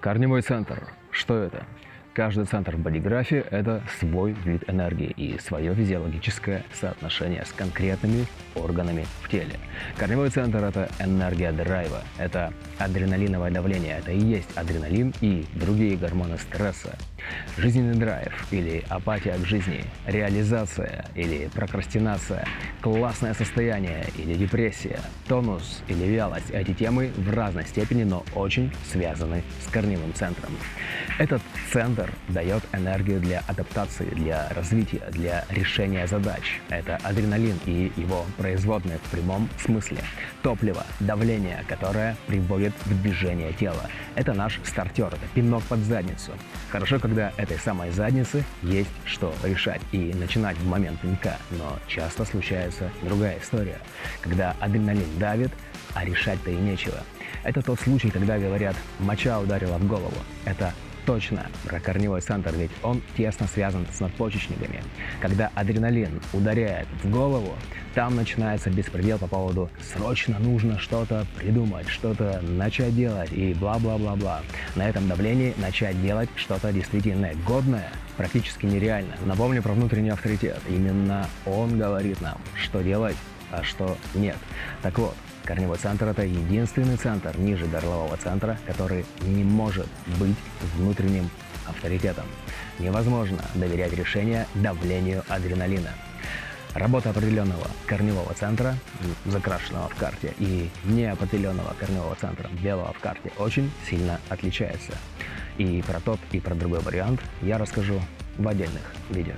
Корневой центр. Что это? Каждый центр в бодиграфе – это свой вид энергии и свое физиологическое соотношение с конкретными органами в теле. Корневой центр – это энергия драйва, это адреналиновое давление, это и есть адреналин и другие гормоны стресса. Жизненный драйв или апатия к жизни, реализация или прокрастинация, классное состояние или депрессия, тонус или вялость – эти темы в разной степени, но очень связаны с корневым центром. Этот центр дает энергию для адаптации, для развития, для решения задач. Это адреналин и его производные в прямом смысле. Топливо, давление, которое приводит в движение тела. Это наш стартер, это пинок под задницу. Хорошо, когда этой самой задницы есть что решать и начинать в момент пинка, но часто случается другая история, когда адреналин давит, а решать-то и нечего. Это тот случай, когда говорят «моча ударила в голову». Это точно про корневой центр, ведь он тесно связан с надпочечниками. Когда адреналин ударяет в голову, там начинается беспредел по поводу «срочно нужно что-то придумать, что-то начать делать» и бла-бла-бла-бла. На этом давлении начать делать что-то действительно годное практически нереально. Напомню про внутренний авторитет. Именно он говорит нам, что делать, а что нет. Так вот, Корневой центр – это единственный центр ниже горлового центра, который не может быть внутренним авторитетом. Невозможно доверять решения давлению адреналина. Работа определенного корневого центра, закрашенного в карте, и неопределенного корневого центра, белого в карте, очень сильно отличается. И про тот, и про другой вариант я расскажу в отдельных видео.